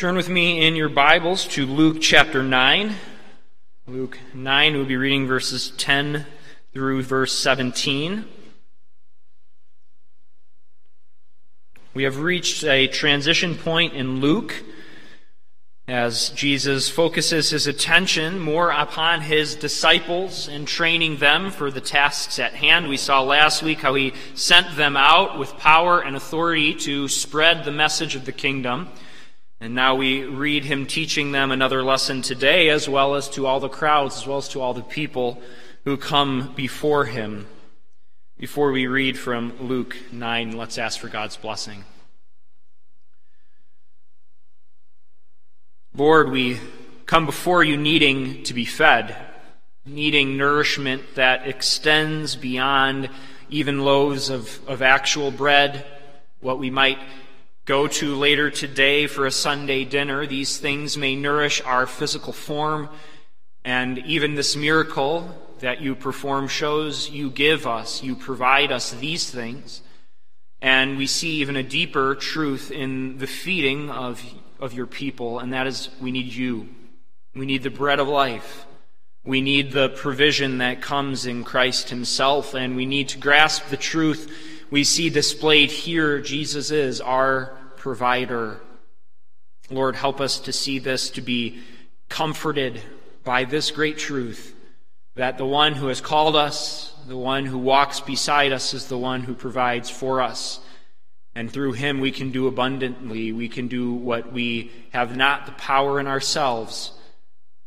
Turn with me in your Bibles to Luke chapter 9. Luke 9, we'll be reading verses 10 through verse 17. We have reached a transition point in Luke as Jesus focuses his attention more upon his disciples and training them for the tasks at hand. We saw last week how he sent them out with power and authority to spread the message of the kingdom. And now we read him teaching them another lesson today, as well as to all the crowds, as well as to all the people who come before him. Before we read from Luke 9, let's ask for God's blessing. Lord, we come before you needing to be fed, needing nourishment that extends beyond even loaves of, of actual bread, what we might go to later today for a Sunday dinner. These things may nourish our physical form, and even this miracle that you perform shows you give us, you provide us these things. And we see even a deeper truth in the feeding of, of your people, and that is we need you. We need the bread of life. We need the provision that comes in Christ Himself, and we need to grasp the truth we see displayed here. Jesus is our provider. Lord, help us to see this, to be comforted by this great truth that the one who has called us, the one who walks beside us, is the one who provides for us. And through him we can do abundantly. We can do what we have not the power in ourselves.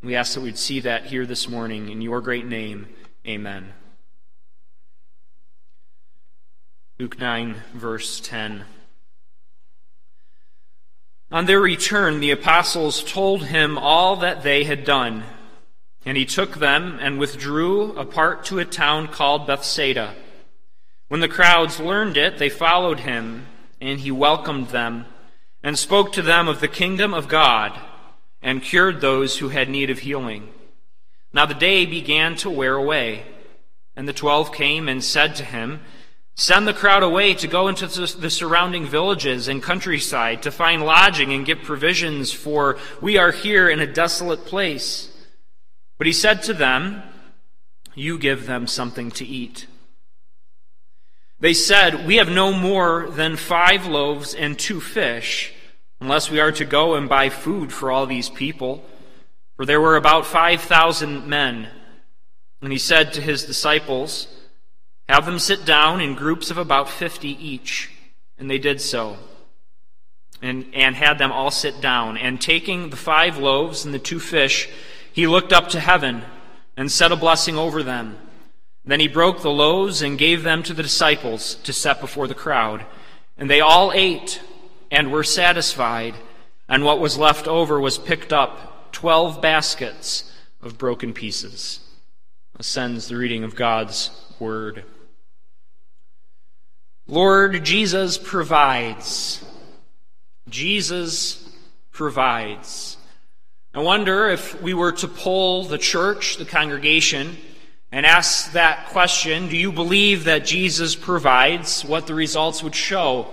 We ask that we'd see that here this morning. In your great name, amen. Luke 9, verse 10. On their return, the apostles told him all that they had done. And he took them and withdrew apart to a town called Bethsaida. When the crowds learned it, they followed him, and he welcomed them, and spoke to them of the kingdom of God, and cured those who had need of healing. Now the day began to wear away, and the twelve came and said to him, Send the crowd away to go into the surrounding villages and countryside to find lodging and get provisions, for we are here in a desolate place. But he said to them, You give them something to eat. They said, We have no more than five loaves and two fish, unless we are to go and buy food for all these people. For there were about five thousand men. And he said to his disciples, have them sit down in groups of about 50 each. And they did so. And, and had them all sit down. And taking the five loaves and the two fish, he looked up to heaven and said a blessing over them. Then he broke the loaves and gave them to the disciples to set before the crowd. And they all ate and were satisfied. And what was left over was picked up twelve baskets of broken pieces. Ascends the reading of God's word. Lord Jesus provides. Jesus provides. I wonder if we were to poll the church, the congregation, and ask that question, do you believe that Jesus provides, what the results would show?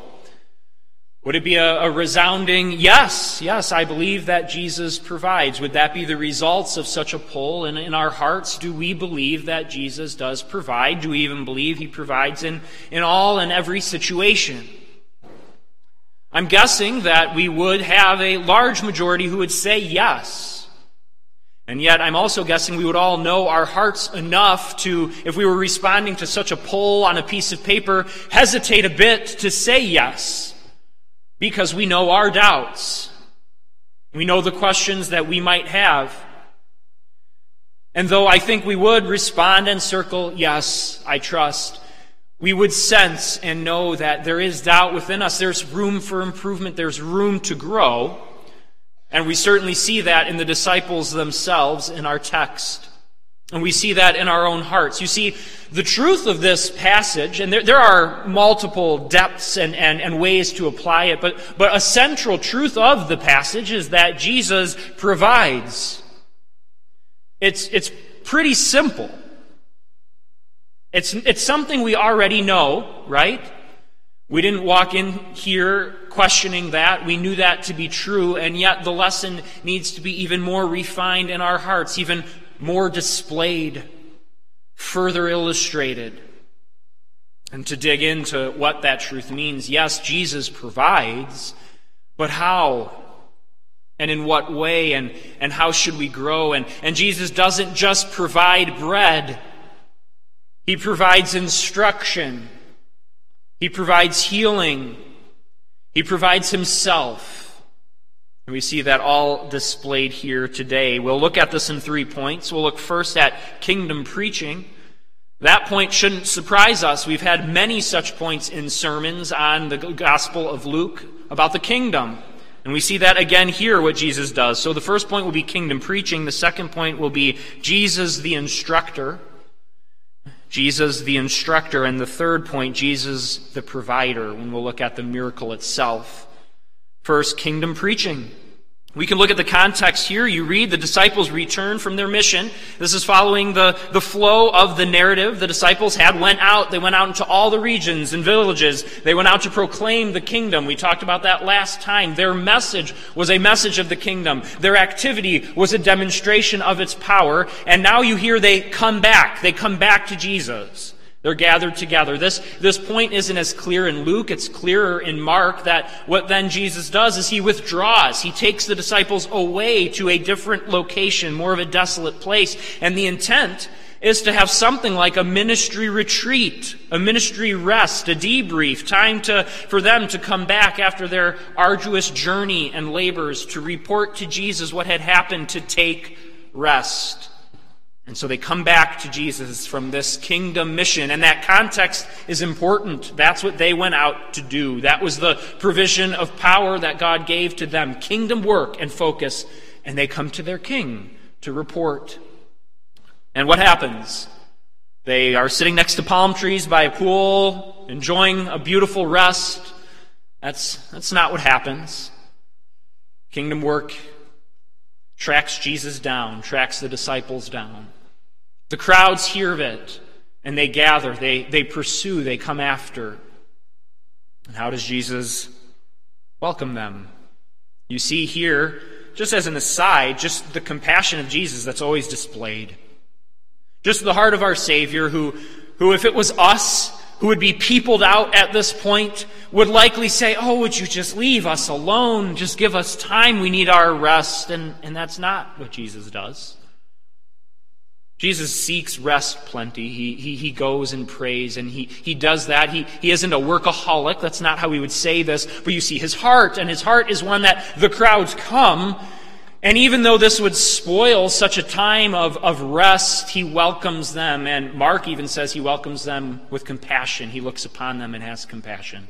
Would it be a, a, resounding yes, yes, I believe that Jesus provides? Would that be the results of such a poll? And in our hearts, do we believe that Jesus does provide? Do we even believe he provides in, in all and every situation? I'm guessing that we would have a large majority who would say yes. And yet, I'm also guessing we would all know our hearts enough to, if we were responding to such a poll on a piece of paper, hesitate a bit to say yes because we know our doubts. We know the questions that we might have. And though I think we would respond and circle, yes, I trust, we would sense and know that there is doubt within us. There's room for improvement. There's room to grow. And we certainly see that in the disciples themselves in our text. And we see that in our own hearts. You see, the truth of this passage, and there, there are multiple depths and, and, and ways to apply it, but, but a central truth of the passage is that Jesus provides. It's, it's pretty simple. It's, it's something we already know, right? We didn't walk in here questioning that. We knew that to be true, and yet the lesson needs to be even more refined in our hearts, even more displayed, further illustrated. And to dig into what that truth means, yes, Jesus provides, but how? And in what way? And, and how should we grow? And, and Jesus doesn't just provide bread, He provides instruction, He provides healing, He provides Himself. And we see that all displayed here today. We'll look at this in three points. We'll look first at kingdom preaching. That point shouldn't surprise us. We've had many such points in sermons on the Gospel of Luke about the kingdom. And we see that again here, what Jesus does. So the first point will be kingdom preaching. The second point will be Jesus the instructor. Jesus the instructor. And the third point, Jesus the provider, when we'll look at the miracle itself. First, kingdom preaching. We can look at the context here. You read the disciples return from their mission. This is following the, the flow of the narrative the disciples had went out. They went out into all the regions and villages. They went out to proclaim the kingdom. We talked about that last time. Their message was a message of the kingdom. Their activity was a demonstration of its power. And now you hear they come back. They come back to Jesus. They're gathered together. This, this point isn't as clear in Luke, it's clearer in Mark that what then Jesus does is he withdraws. He takes the disciples away to a different location, more of a desolate place. And the intent is to have something like a ministry retreat, a ministry rest, a debrief, time to, for them to come back after their arduous journey and labors to report to Jesus what had happened to take rest. And so they come back to Jesus from this kingdom mission, and that context is important. That's what they went out to do. That was the provision of power that God gave to them kingdom work and focus. And they come to their king to report. And what happens? They are sitting next to palm trees by a pool, enjoying a beautiful rest. That's, that's not what happens. Kingdom work tracks Jesus down, tracks the disciples down. The crowds hear of it, and they gather, they, they pursue, they come after. And how does Jesus welcome them? You see here, just as an aside, just the compassion of Jesus that's always displayed. Just the heart of our Savior, who, who if it was us, who would be peopled out at this point, would likely say, Oh, would you just leave us alone? Just give us time. We need our rest. And, and that's not what Jesus does. Jesus seeks rest plenty. He, he, he goes and prays, and he, he does that. He, he isn't a workaholic. That's not how we would say this. But you see his heart, and his heart is one that the crowds come. And even though this would spoil such a time of, of rest, he welcomes them. And Mark even says he welcomes them with compassion. He looks upon them and has compassion.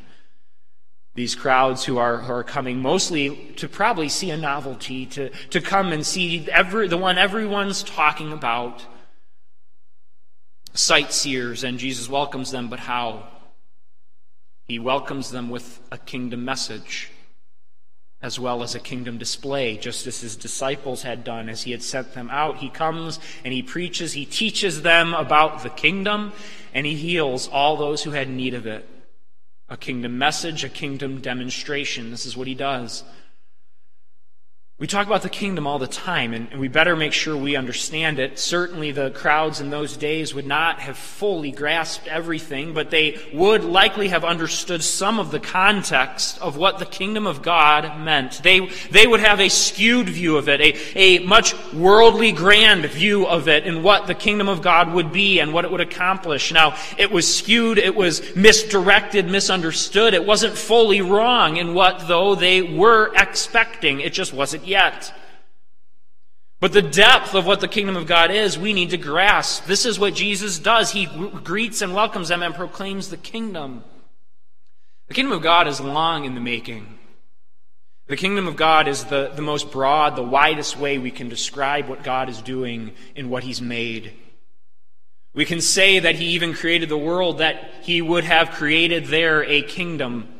These crowds who are, who are coming mostly to probably see a novelty, to, to come and see every, the one everyone's talking about sightseers, and Jesus welcomes them, but how? He welcomes them with a kingdom message as well as a kingdom display, just as his disciples had done as he had sent them out. He comes and he preaches, he teaches them about the kingdom, and he heals all those who had need of it. A kingdom message, a kingdom demonstration. This is what he does. We talk about the kingdom all the time, and, we better make sure we understand it. Certainly, the crowds in those days would not have fully grasped everything, but they would likely have understood some of the context of what the kingdom of God meant. They, they would have a skewed view of it, a, a much worldly grand view of it, and what the kingdom of God would be and what it would accomplish. Now, it was skewed, it was misdirected, misunderstood. It wasn't fully wrong in what, though, they were expecting. It just wasn't yet. But the depth of what the kingdom of God is, we need to grasp. This is what Jesus does. He greets and welcomes them and proclaims the kingdom. The kingdom of God is long in the making. The kingdom of God is the, the most broad, the widest way we can describe what God is doing in what He's made. We can say that He even created the world, that He would have created there a kingdom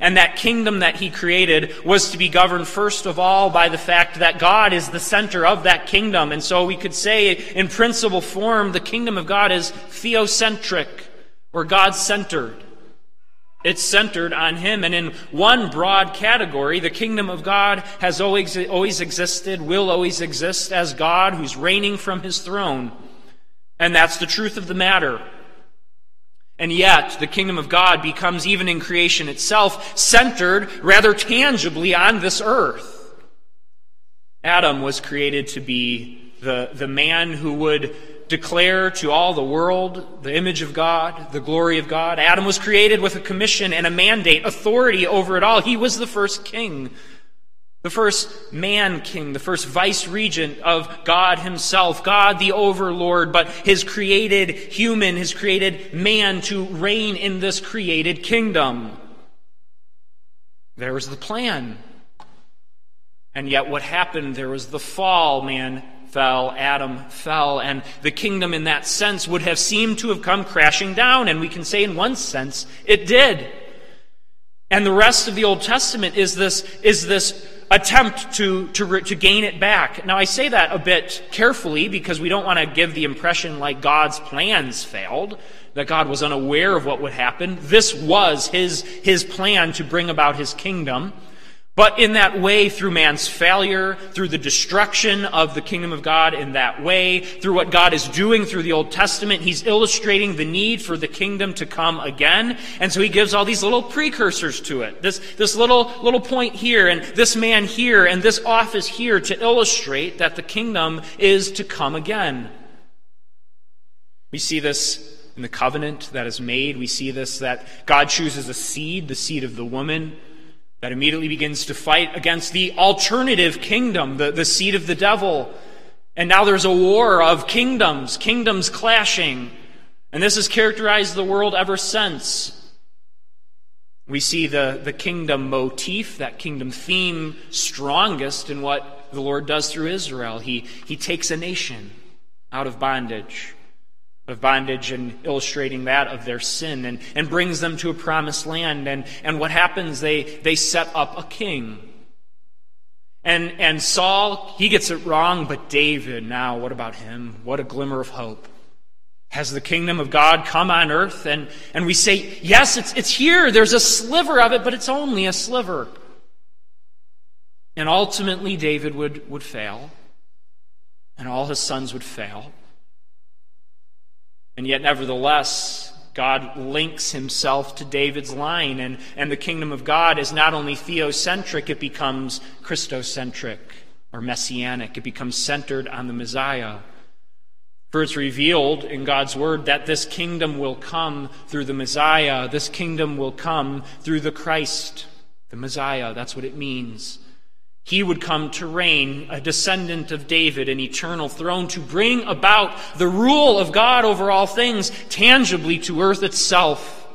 and that kingdom that he created was to be governed first of all by the fact that God is the center of that kingdom. And so we could say in principle form, the kingdom of God is theocentric or God centered. It's centered on Him. And in one broad category, the kingdom of God has always, always existed, will always exist as God who's reigning from His throne. And that's the truth of the matter. And yet, the kingdom of God becomes, even in creation itself, centered rather tangibly on this earth. Adam was created to be the, the man who would declare to all the world the image of God, the glory of God. Adam was created with a commission and a mandate, authority over it all. He was the first king, the first man king, the first vice regent of God himself, God the overlord, but his created human, his created man to reign in this created kingdom. There was the plan. And yet, what happened? There was the fall. Man fell, Adam fell, and the kingdom, in that sense, would have seemed to have come crashing down. And we can say, in one sense, it did. And the rest of the Old Testament is this, is this attempt to, to, to gain it back. Now, I say that a bit carefully because we don't want to give the impression like God's plans failed, that God was unaware of what would happen. This was his, his plan to bring about his kingdom. But in that way, through man's failure, through the destruction of the kingdom of God in that way, through what God is doing through the Old Testament, he's illustrating the need for the kingdom to come again. And so he gives all these little precursors to it. This, this little, little point here, and this man here, and this office here to illustrate that the kingdom is to come again. We see this in the covenant that is made. We see this that God chooses a seed, the seed of the woman that immediately begins to fight against the alternative kingdom, the, the seed of the devil. And now there's a war of kingdoms, kingdoms clashing. And this has characterized the world ever since. We see the, the kingdom motif, that kingdom theme, strongest in what the Lord does through Israel. He, he takes a nation out of bondage of bondage and illustrating that of their sin and, and brings them to a promised land. And, and what happens? They, they set up a king. And, and Saul, he gets it wrong, but David, now, what about him? What a glimmer of hope. Has the kingdom of God come on earth? And, and we say, yes, it's, it's here. There's a sliver of it, but it's only a sliver. And ultimately, David would, would fail, and all his sons would fail. And yet, nevertheless, God links himself to David's line, and, and the kingdom of God is not only theocentric, it becomes Christocentric or messianic. It becomes centered on the Messiah. For it's revealed in God's word that this kingdom will come through the Messiah. This kingdom will come through the Christ, the Messiah. That's what it means. He would come to reign, a descendant of David, an eternal throne, to bring about the rule of God over all things tangibly to earth itself.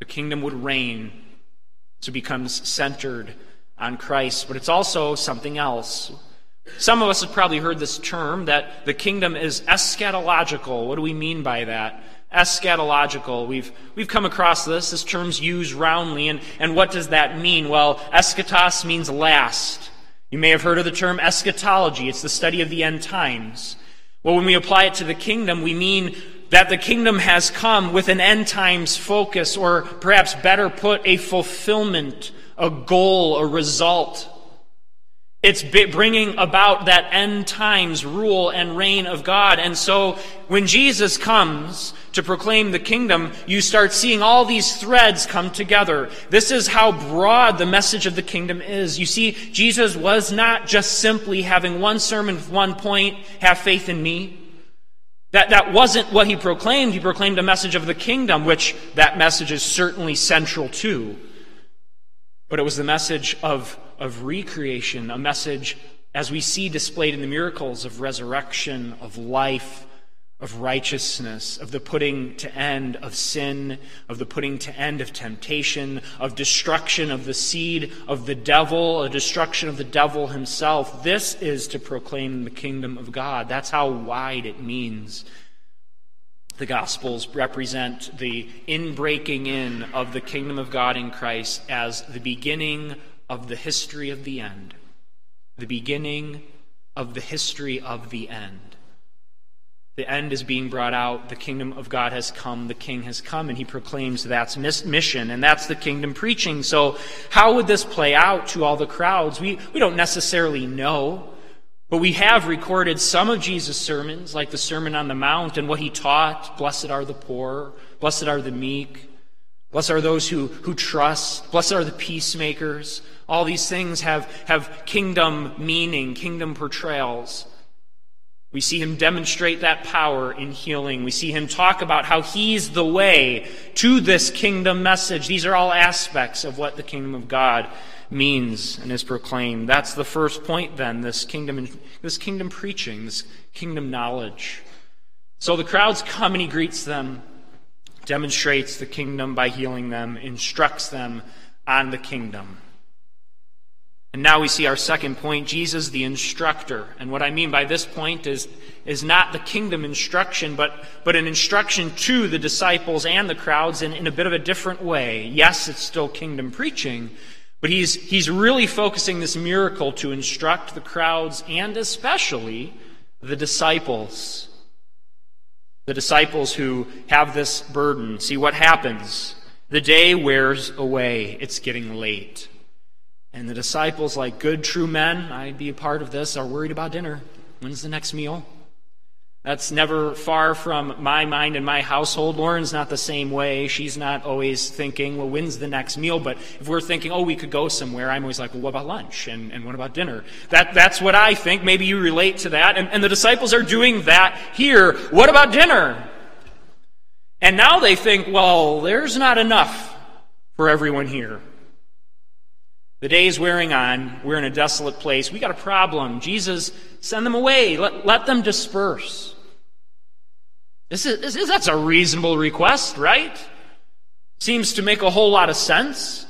The kingdom would reign, so it becomes centered on Christ. But it's also something else. Some of us have probably heard this term that the kingdom is eschatological. What do we mean by that? Eschatological. We've, we've come across this. This term's used roundly. And, and what does that mean? Well, eschatos means last. You may have heard of the term eschatology. It's the study of the end times. Well, when we apply it to the kingdom, we mean that the kingdom has come with an end times focus, or perhaps better put, a fulfillment, a goal, a result. It's bringing about that end times rule and reign of God. And so when Jesus comes to proclaim the kingdom, you start seeing all these threads come together. This is how broad the message of the kingdom is. You see, Jesus was not just simply having one sermon with one point, have faith in me. That, that wasn't what he proclaimed. He proclaimed a message of the kingdom, which that message is certainly central to. But it was the message of of recreation, a message, as we see displayed in the miracles of resurrection, of life, of righteousness, of the putting to end of sin, of the putting to end of temptation, of destruction of the seed of the devil, a destruction of the devil himself. This is to proclaim the kingdom of God. That's how wide it means. The Gospels represent the inbreaking in of the kingdom of God in Christ as the beginning of the history of the end, the beginning of the history of the end. The end is being brought out. The kingdom of God has come. The king has come. And he proclaims that's mission. And that's the kingdom preaching. So, how would this play out to all the crowds? We, we don't necessarily know. But we have recorded some of Jesus' sermons, like the Sermon on the Mount and what he taught. Blessed are the poor. Blessed are the meek. Blessed are those who, who trust. Blessed are the peacemakers. All these things have, have kingdom meaning, kingdom portrayals. We see him demonstrate that power in healing. We see him talk about how he's the way to this kingdom message. These are all aspects of what the kingdom of God means and is proclaimed. That's the first point then, this kingdom this kingdom preaching, this kingdom knowledge. So the crowds come and he greets them, demonstrates the kingdom by healing them, instructs them on the kingdom. And now we see our second point Jesus, the instructor. And what I mean by this point is, is not the kingdom instruction, but, but an instruction to the disciples and the crowds in, in a bit of a different way. Yes, it's still kingdom preaching, but he's, he's really focusing this miracle to instruct the crowds and especially the disciples. The disciples who have this burden. See what happens. The day wears away. It's getting late. And the disciples, like good, true men, I'd be a part of this, are worried about dinner. When's the next meal? That's never far from my mind and my household. Lauren's not the same way. She's not always thinking, well, when's the next meal? But if we're thinking, oh, we could go somewhere, I'm always like, well, what about lunch? And, and what about dinner? That, that's what I think. Maybe you relate to that. And, and the disciples are doing that here. What about dinner? And now they think, well, there's not enough for everyone here. The day's wearing on. We're in a desolate place. We got a problem. Jesus, send them away. Let, let them disperse. This is, this is, that's a reasonable request, right? Seems to make a whole lot of sense.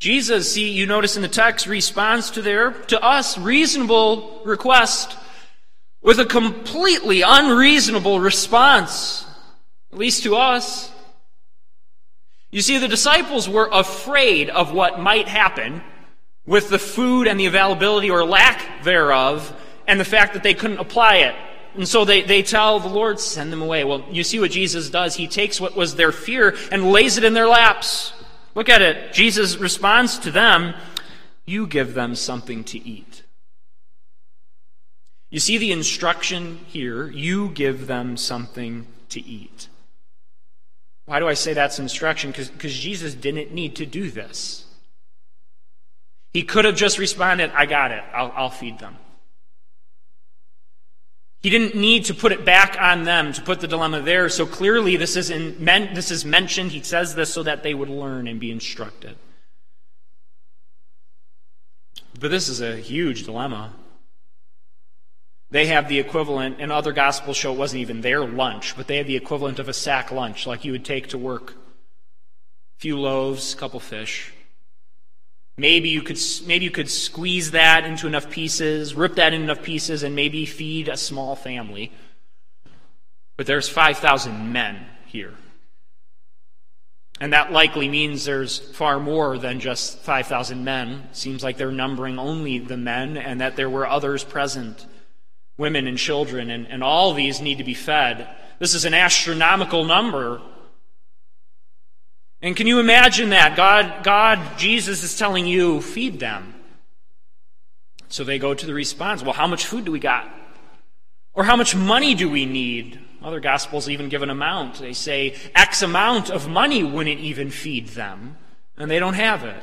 Jesus, see, you notice in the text, responds to their, to us, reasonable request with a completely unreasonable response, at least to us. You see, the disciples were afraid of what might happen with the food and the availability or lack thereof and the fact that they couldn't apply it. And so they, they tell the Lord, send them away. Well, you see what Jesus does. He takes what was their fear and lays it in their laps. Look at it. Jesus responds to them, you give them something to eat. You see the instruction here, you give them something to eat. Why do I say that's instruction? Because Jesus didn't need to do this. He could have just responded, I got it, I'll, I'll feed them. He didn't need to put it back on them to put the dilemma there. So clearly, this is, in, this is mentioned. He says this so that they would learn and be instructed. But this is a huge dilemma. They have the equivalent, and other gospels show it wasn't even their lunch, but they have the equivalent of a sack lunch, like you would take to work. A few loaves, a couple fish. Maybe you could maybe you could squeeze that into enough pieces, rip that in enough pieces, and maybe feed a small family. But there's five thousand men here. And that likely means there's far more than just 5,000 men. Seems like they're numbering only the men and that there were others present women and children, and, and all these need to be fed. This is an astronomical number. And can you imagine that? God, God, Jesus is telling you, feed them. So they go to the response, well, how much food do we got? Or how much money do we need? Other gospels even give an amount. They say X amount of money wouldn't even feed them, and they don't have it.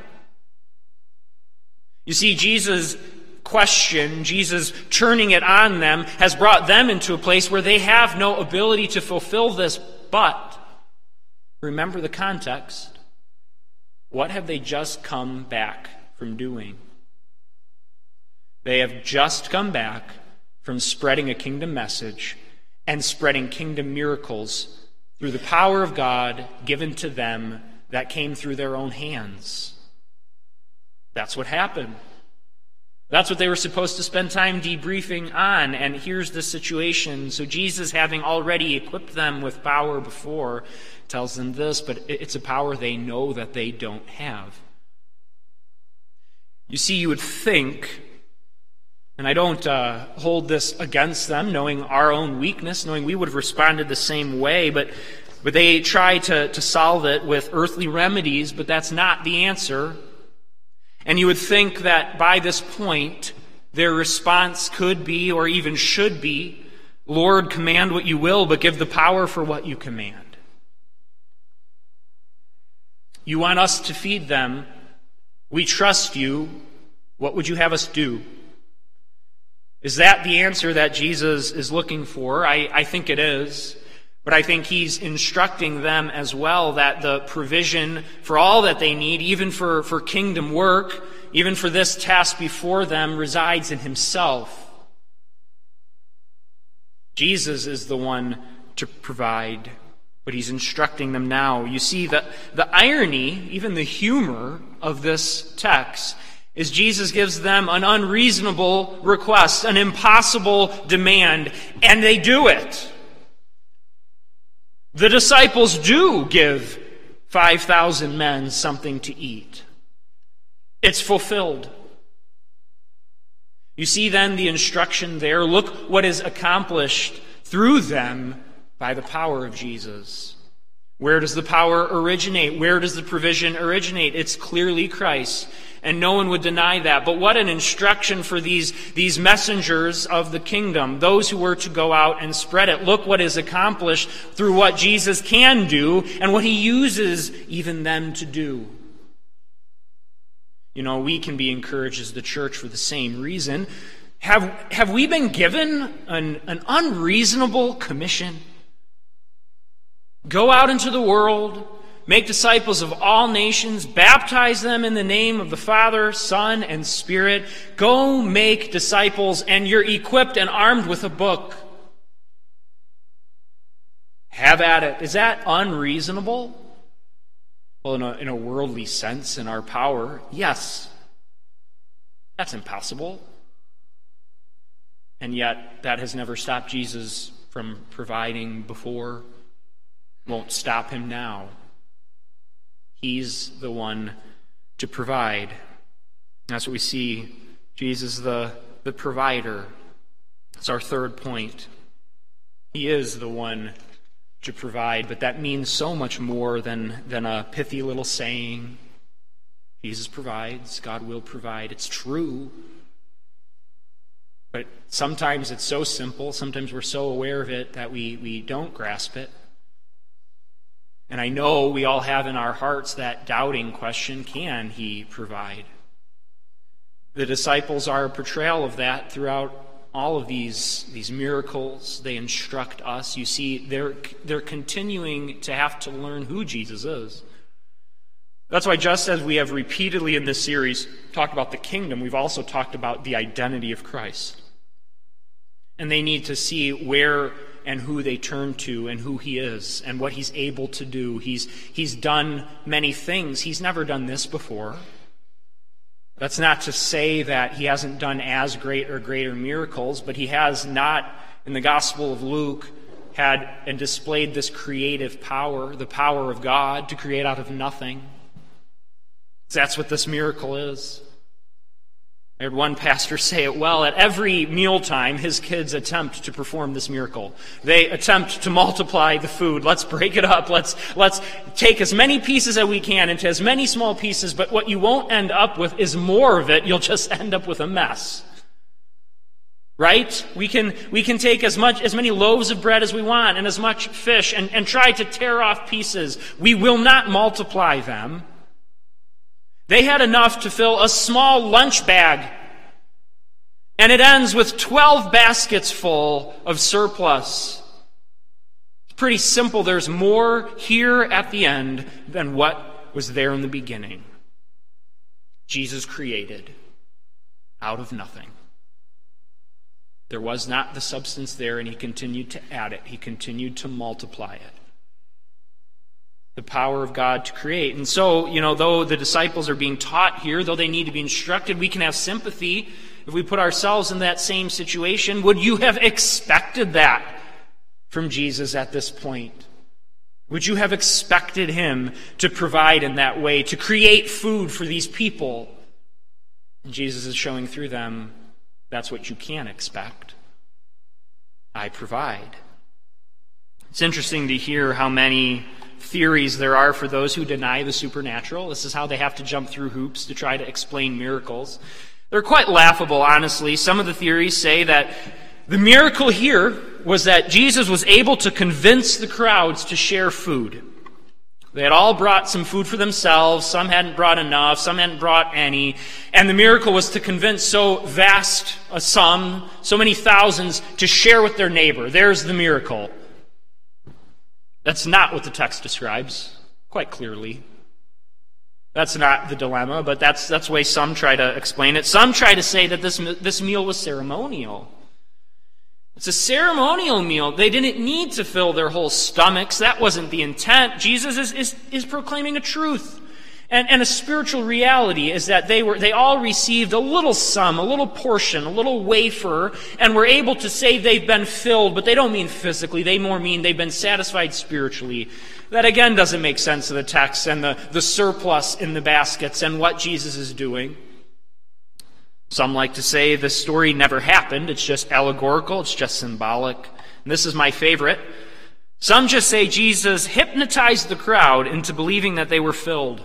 You see, Jesus question, Jesus turning it on them, has brought them into a place where they have no ability to fulfill this. But remember the context. What have they just come back from doing? They have just come back from spreading a kingdom message and spreading kingdom miracles through the power of God given to them that came through their own hands. That's what happened. That's what they were supposed to spend time debriefing on. And here's the situation. So Jesus, having already equipped them with power before, tells them this, but it's a power they know that they don't have. You see, you would think And I don't uh, hold this against them, knowing our own weakness, knowing we would have responded the same way, but, but they try to, to solve it with earthly remedies, but that's not the answer. And you would think that by this point, their response could be, or even should be, Lord, command what you will, but give the power for what you command. You want us to feed them. We trust you. What would you have us do? Is that the answer that Jesus is looking for? I, I think it is. But I think he's instructing them as well that the provision for all that they need, even for, for kingdom work, even for this task before them, resides in himself. Jesus is the one to provide, but he's instructing them now. You see, the, the irony, even the humor of this text, is Jesus gives them an unreasonable request, an impossible demand, and they do it. The disciples do give 5,000 men something to eat. It's fulfilled. You see then the instruction there. Look what is accomplished through them by the power of Jesus. Where does the power originate? Where does the provision originate? It's clearly Christ and no one would deny that. But what an instruction for these, these messengers of the kingdom, those who were to go out and spread it. Look what is accomplished through what Jesus can do and what he uses even them to do. You know, we can be encouraged as the church for the same reason. Have, have we been given an, an unreasonable commission? Go out into the world, Make disciples of all nations, baptize them in the name of the Father, Son, and Spirit. Go make disciples, and you're equipped and armed with a book. Have at it. Is that unreasonable? Well, in a, in a worldly sense, in our power, yes. That's impossible. And yet, that has never stopped Jesus from providing before, won't stop him now. He's the one to provide. That's what we see. Jesus, the, the provider. It's our third point. He is the one to provide, but that means so much more than, than a pithy little saying. Jesus provides, God will provide. It's true. But sometimes it's so simple, sometimes we're so aware of it that we, we don't grasp it. And I know we all have in our hearts that doubting question can he provide? The disciples are a portrayal of that throughout all of these, these miracles. They instruct us. You see, they're, they're continuing to have to learn who Jesus is. That's why, just as we have repeatedly in this series talked about the kingdom, we've also talked about the identity of Christ. And they need to see where and who they turn to and who he is and what he's able to do. He's, he's done many things. He's never done this before. That's not to say that he hasn't done as great or greater miracles, but he has not, in the Gospel of Luke, had and displayed this creative power, the power of God to create out of nothing. That's what this miracle is. I heard one pastor say it well. At every mealtime, his kids attempt to perform this miracle. They attempt to multiply the food. Let's break it up. Let's, let's take as many pieces as we can into as many small pieces, but what you won't end up with is more of it. You'll just end up with a mess. Right? We can, we can take as much, as many loaves of bread as we want and as much fish and, and try to tear off pieces. We will not multiply them. They had enough to fill a small lunch bag. And it ends with 12 baskets full of surplus. It's pretty simple. There's more here at the end than what was there in the beginning. Jesus created out of nothing. There was not the substance there, and he continued to add it, he continued to multiply it the power of God to create. And so, you know, though the disciples are being taught here, though they need to be instructed, we can have sympathy if we put ourselves in that same situation. Would you have expected that from Jesus at this point? Would you have expected him to provide in that way, to create food for these people? And Jesus is showing through them That's what you can expect. I provide. It's interesting to hear how many theories there are for those who deny the supernatural. This is how they have to jump through hoops to try to explain miracles. They're quite laughable, honestly. Some of the theories say that the miracle here was that Jesus was able to convince the crowds to share food. They had all brought some food for themselves. Some hadn't brought enough. Some hadn't brought any. And the miracle was to convince so vast a sum, so many thousands, to share with their neighbor. There's the miracle. That's not what the text describes, quite clearly. That's not the dilemma, but that's, that's the way some try to explain it. Some try to say that this, this meal was ceremonial. It's a ceremonial meal. They didn't need to fill their whole stomachs. That wasn't the intent. Jesus is, is, is proclaiming a truth. And, and a spiritual reality is that they were, they all received a little sum, a little portion, a little wafer, and were able to say they've been filled, but they don't mean physically. They more mean they've been satisfied spiritually. That again doesn't make sense of the text and the, the surplus in the baskets and what Jesus is doing. Some like to say the story never happened, it's just allegorical, it's just symbolic. And this is my favorite. Some just say Jesus hypnotized the crowd into believing that they were filled.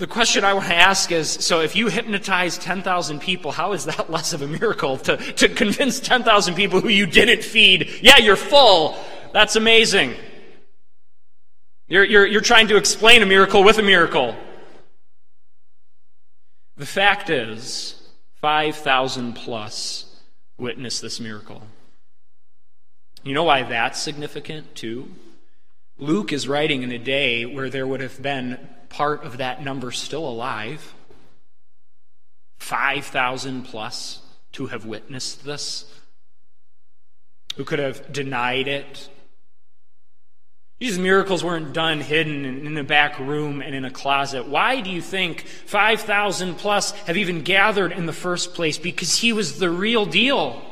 The question I want to ask is so if you hypnotize 10,000 people, how is that less of a miracle to, to convince 10,000 people who you didn't feed, yeah, you're full? That's amazing. You're, you're, you're trying to explain a miracle with a miracle. The fact is, 5,000 plus witnessed this miracle. You know why that's significant, too? Luke is writing in a day where there would have been part of that number still alive 5,000 plus to have witnessed this, who could have denied it, these miracles weren't done hidden in a back room and in a closet. Why do you think 5,000 plus have even gathered in the first place? Because he was the real deal.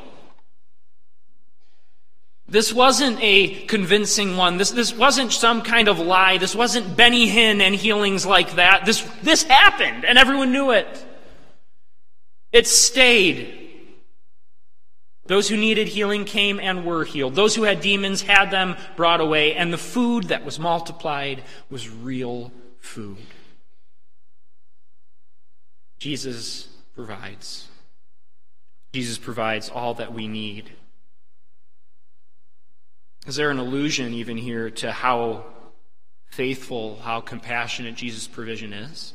This wasn't a convincing one. This, this wasn't some kind of lie. This wasn't Benny Hinn and healings like that. This, this happened and everyone knew it. It stayed. Those who needed healing came and were healed. Those who had demons had them brought away, and the food that was multiplied was real food. Jesus provides. Jesus provides all that we need. Is there an allusion even here to how faithful, how compassionate Jesus' provision is?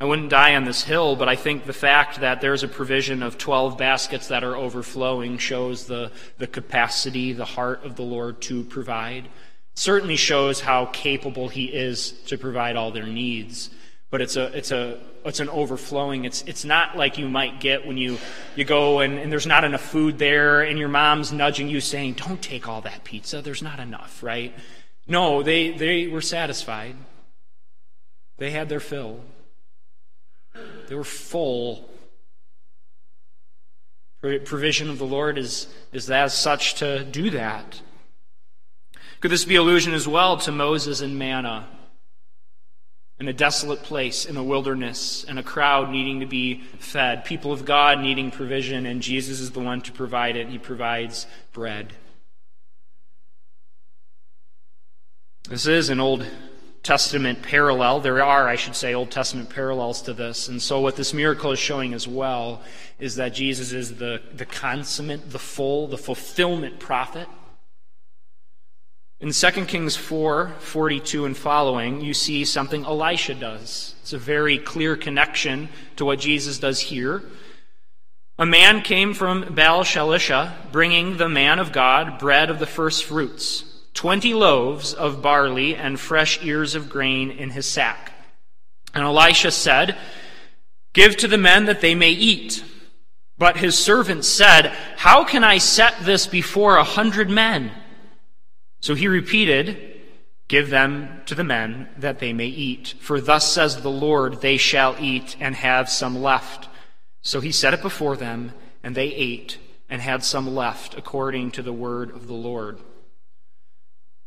I wouldn't die on this hill, but I think the fact that there's a provision of 12 baskets that are overflowing shows the, the capacity, the heart of the Lord to provide. Certainly shows how capable He is to provide all their needs. But it's a it's a it's an overflowing. It's it's not like you might get when you you go and, and there's not enough food there and your mom's nudging you saying, Don't take all that pizza, there's not enough, right? No, they they were satisfied. They had their fill. They were full. Provision of the Lord is, is as such to do that. Could this be allusion as well to Moses and manna? In a desolate place, in a wilderness, and a crowd needing to be fed, people of God needing provision, and Jesus is the one to provide it. He provides bread. This is an old Testament parallel. There are, I should say, Old Testament parallels to this. And so, what this miracle is showing as well is that Jesus is the, the consummate, the full, the fulfillment prophet. In 2 Kings 4 42 and following, you see something Elisha does. It's a very clear connection to what Jesus does here. A man came from Baal Shalisha, bringing the man of God bread of the first fruits twenty loaves of barley and fresh ears of grain in his sack. And Elisha said, Give to the men that they may eat. But his servant said, How can I set this before a hundred men? So he repeated, Give them to the men that they may eat. For thus says the Lord, they shall eat and have some left. So he set it before them, and they ate and had some left according to the word of the Lord.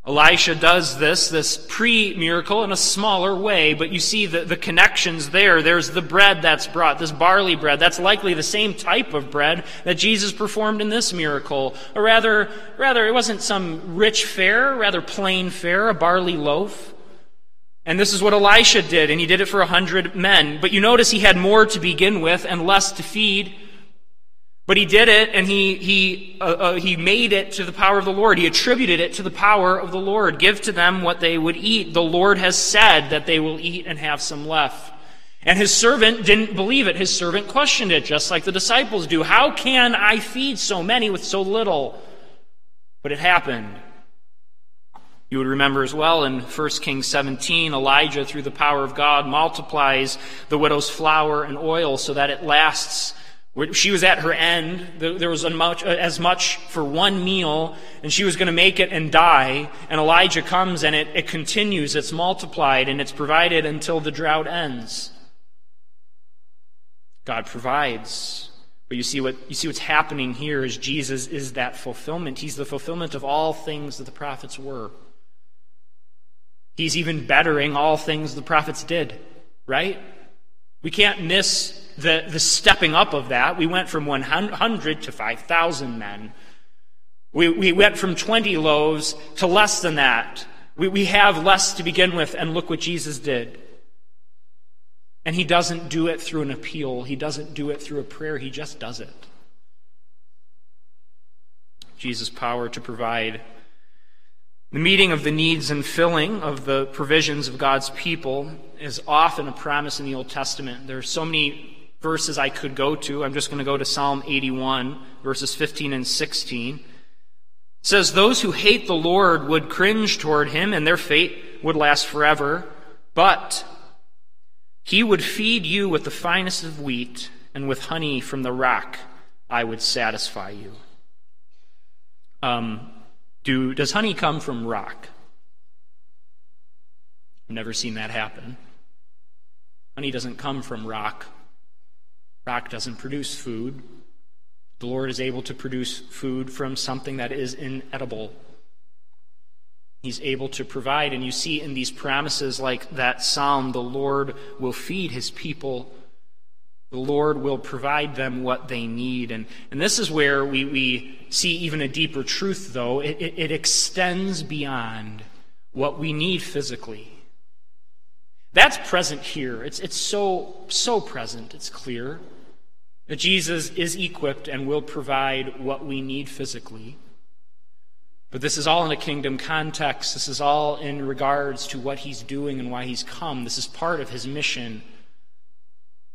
Elisha does this, this pre miracle, in a smaller way, but you see the, the connections there. There's the bread that's brought, this barley bread. That's likely the same type of bread that Jesus performed in this miracle. Or rather, rather, it wasn't some rich fare, rather plain fare, a barley loaf. And this is what Elisha did, and he did it for a hundred men. But you notice he had more to begin with and less to feed. But he did it, and he, he, uh, uh, he made it to the power of the Lord. He attributed it to the power of the Lord. Give to them what they would eat. The Lord has said that they will eat and have some left. And his servant didn't believe it. His servant questioned it, just like the disciples do. How can I feed so many with so little? But it happened. You would remember as well in 1 Kings 17, Elijah, through the power of God, multiplies the widow's flour and oil so that it lasts she was at her end. There was uh, as much for one meal, and she was going to make it and die. And Elijah comes, and it, it continues. It's multiplied, and it's provided until the drought ends. God provides. But you see what you see what's happening here is Jesus is that fulfillment. He's the fulfillment of all things that the prophets were. He's even bettering all things the prophets did, right? We can't miss the, the stepping up of that. We went from 100 to 5,000 men. We, we went from 20 loaves to less than that. We, we have less to begin with, and look what Jesus did. And he doesn't do it through an appeal, he doesn't do it through a prayer, he just does it. Jesus' power to provide. The meeting of the needs and filling of the provisions of God's people is often a promise in the Old Testament. There are so many verses I could go to. I'm just going to go to Psalm 81, verses 15 and 16. It says, Those who hate the Lord would cringe toward him, and their fate would last forever. But he would feed you with the finest of wheat, and with honey from the rock I would satisfy you. Um, do, does honey come from rock? I've never seen that happen. Honey doesn't come from rock. Rock doesn't produce food. The Lord is able to produce food from something that is inedible. He's able to provide. And you see in these promises, like that psalm, the Lord will feed his people. The Lord will provide them what they need. And, and this is where we, we see even a deeper truth, though. It, it, it extends beyond what we need physically. That's present here. It's, it's so, so present. It's clear that Jesus is equipped and will provide what we need physically. But this is all in a kingdom context. This is all in regards to what he's doing and why he's come. This is part of his mission.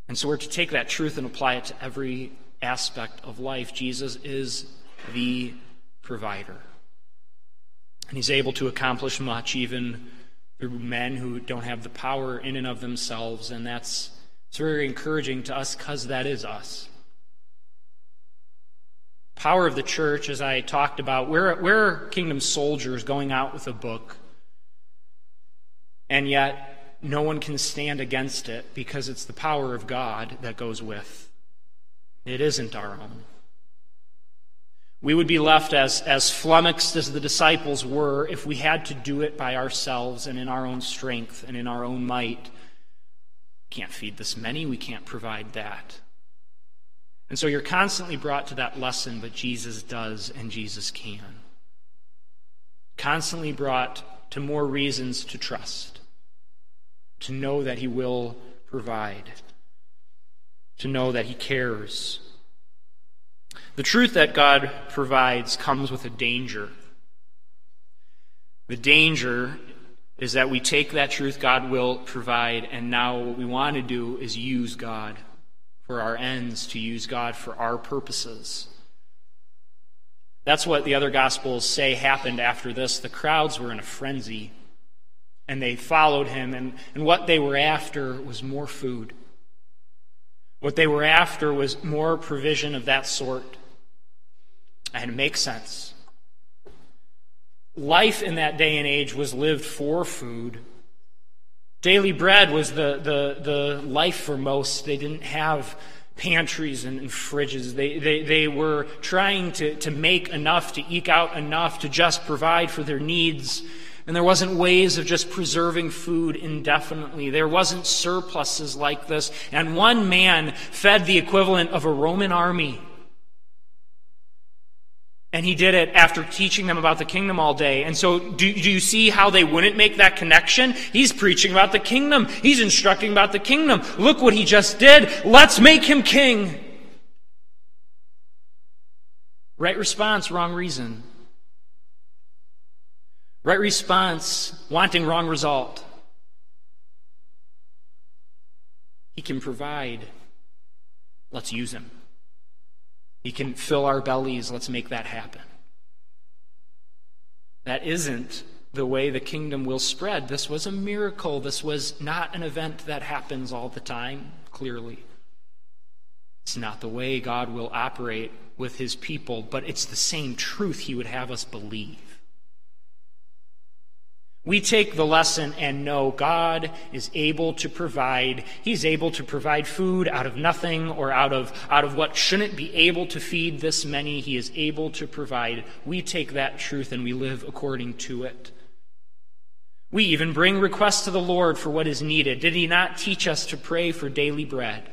And so we're to take that truth and apply it to every aspect of life. Jesus is the provider. And he's able to accomplish much even through men who don't have the power in and of themselves. And that's it's very encouraging to us because that is us. Power of the church, as I talked about, we're, we're kingdom soldiers going out with a book, and yet no one can stand against it because it's the power of God that goes with. It isn't our own. We would be left as, as flummoxed as the disciples were if we had to do it by ourselves and in our own strength and in our own might can't feed this many, we can't provide that. And so you're constantly brought to that lesson, but Jesus does and Jesus can. Constantly brought to more reasons to trust, to know that He will provide, to know that He cares. The truth that God provides comes with a danger. The danger is that we take that truth God will provide, and now what we want to do is use God for our ends, to use God for our purposes. That's what the other Gospels say happened after this. The crowds were in a frenzy, and they followed him, and, and what they were after was more food. What they were after was more provision of that sort. And it makes sense life in that day and age was lived for food. Daily bread was the, the, the life for most. They didn't have pantries and, and fridges. They, they, they were trying to, to make enough, to eke out enough to just provide for their needs. And there wasn't ways of just preserving food indefinitely. There wasn't surpluses like this. And one man fed the equivalent of a Roman army. And he did it after teaching them about the kingdom all day. And so, do, do, you see how they wouldn't make that connection? He's preaching about the kingdom. He's instructing about the kingdom. Look what he just did. Let's make him king. Right response, wrong reason. Right response, wanting wrong result. He can provide. Let's use him. He can fill our bellies. Let's make that happen. That isn't the way the kingdom will spread. This was a miracle. This was not an event that happens all the time, clearly. It's not the way God will operate with his people, but it's the same truth he would have us believe. We take the lesson and know God is able to provide. He's able to provide food out of nothing or out of, out of what shouldn't be able to feed this many. He is able to provide. We take that truth and we live according to it. We even bring requests to the Lord for what is needed. Did He not teach us to pray for daily bread?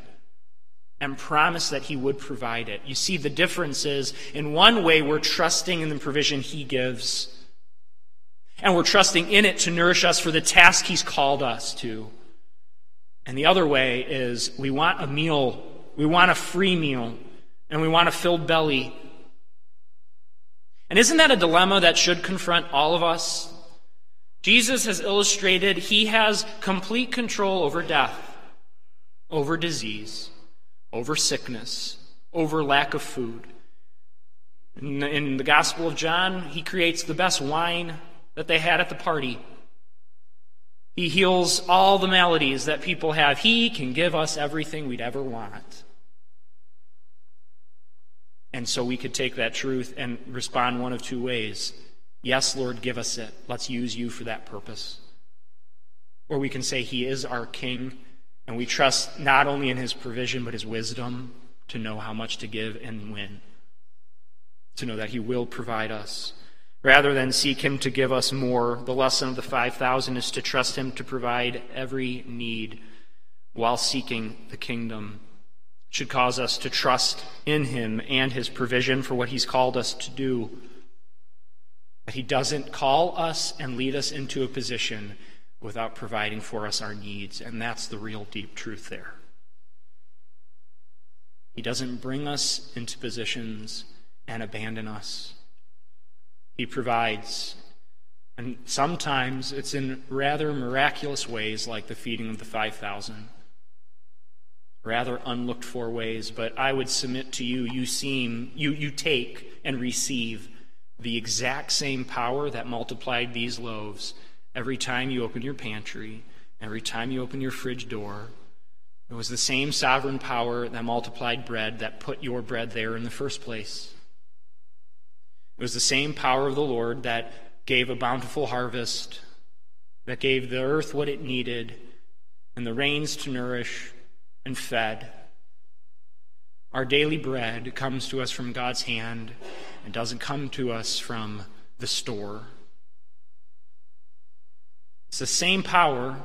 and promise that he would provide it. You see, the difference is in one way, we're trusting in the provision he gives. And we're trusting in it to nourish us for the task He's called us to. And the other way is we want a meal, we want a free meal, and we want a filled belly. And isn't that a dilemma that should confront all of us? Jesus has illustrated he has complete control over death, over disease, over sickness, over lack of food. In the, in the Gospel of John, he creates the best wine that they had at the party. He heals all the maladies that people have. He can give us everything we'd ever want. And so we could take that truth and respond one of two ways. Yes, Lord, give us it. Let's use you for that purpose. Or we can say, He is our King, and we trust not only in His provision, but His wisdom to know how much to give and when. To know that He will provide us. Rather than seek Him to give us more, the lesson of the 5,000 is to trust Him to provide every need while seeking the kingdom. It should cause us to trust in Him and His provision for what He's called us to do. That He doesn't call us and lead us into a position without providing for us our needs, and that's the real deep truth there. He doesn't bring us into positions and abandon us. He provides. And sometimes it's in rather miraculous ways, like the feeding of the 5,000. Rather unlooked for ways, but I would submit to you, you seem, you, you take and receive the exact same power that multiplied these loaves every time you open your pantry, every time you open your fridge door. It was the same sovereign power that multiplied bread that put your bread there in the first place. It was the same power of the Lord that gave a bountiful harvest, that gave the earth what it needed, and the rains to nourish and fed. Our daily bread comes to us from God's hand and doesn't come to us from the store. It's the same power,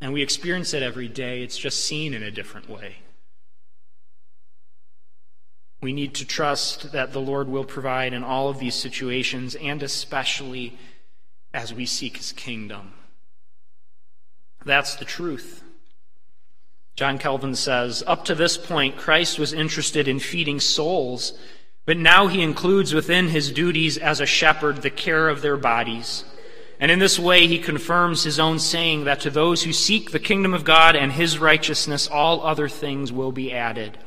and we experience it every day. It's just seen in a different way. We need to trust that the Lord will provide in all of these situations, and especially as we seek his kingdom. That's the truth. John Calvin says Up to this point, Christ was interested in feeding souls, but now he includes within his duties as a shepherd the care of their bodies. And in this way, he confirms his own saying that to those who seek the kingdom of God and his righteousness, all other things will be added.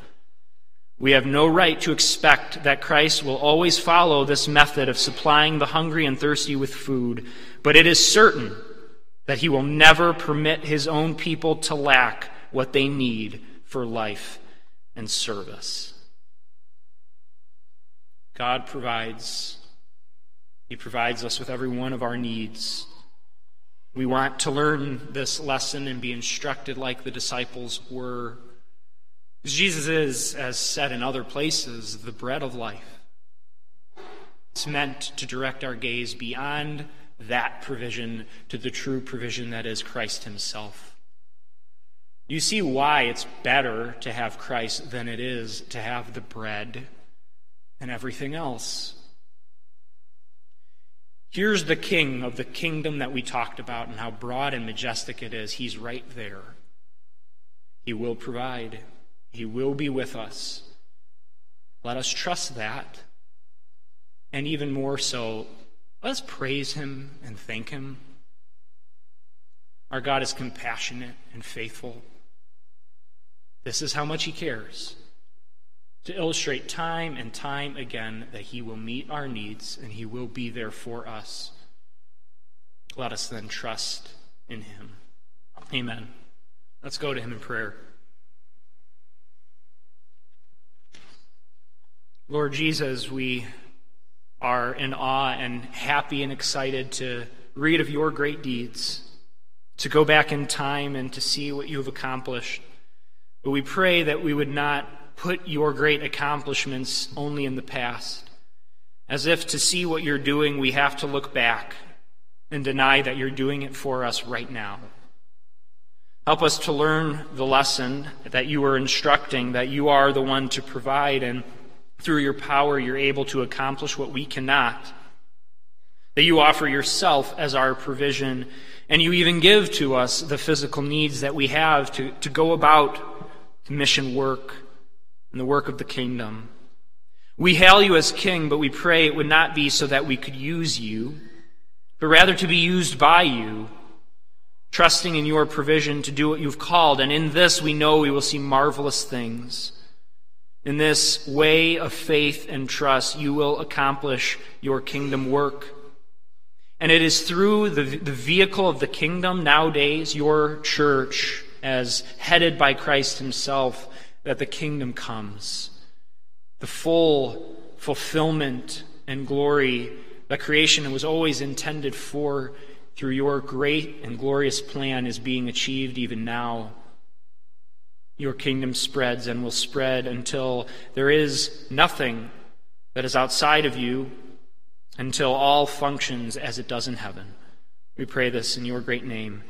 We have no right to expect that Christ will always follow this method of supplying the hungry and thirsty with food, but it is certain that he will never permit his own people to lack what they need for life and service. God provides. He provides us with every one of our needs. We want to learn this lesson and be instructed like the disciples were Jesus is, as said in other places, the bread of life. It's meant to direct our gaze beyond that provision to the true provision that is Christ Himself. You see why it's better to have Christ than it is to have the bread and everything else. Here's the king of the kingdom that we talked about and how broad and majestic it is. He's right there. He will provide, He will be with us. Let us trust that. And even more so, let us praise Him and thank Him. Our God is compassionate and faithful. This is how much He cares to illustrate time and time again that He will meet our needs and He will be there for us. Let us then trust in Him. Amen. Let's go to Him in prayer. Lord Jesus, we are in awe and happy and excited to read of your great deeds, to go back in time and to see what you have accomplished. But we pray that we would not put your great accomplishments only in the past. As if to see what you're doing, we have to look back and deny that you're doing it for us right now. Help us to learn the lesson that you are instructing, that you are the one to provide, and through your power, you're able to accomplish what we cannot. That you offer yourself as our provision, and you even give to us the physical needs that we have to, to go about mission work and the work of the kingdom. We hail you as king, but we pray it would not be so that we could use you, but rather to be used by you, trusting in your provision to do what you've called. And in this we know we will see marvelous things. In this way of faith and trust, you will accomplish your kingdom work. And it is through the, the vehicle of the kingdom nowadays, your church, as headed by Christ Himself, that the kingdom comes. The full fulfillment and glory that creation was always intended for through your great and glorious plan is being achieved even now. Your kingdom spreads and will spread until there is nothing that is outside of you, until all functions as it does in heaven. We pray this in your great name.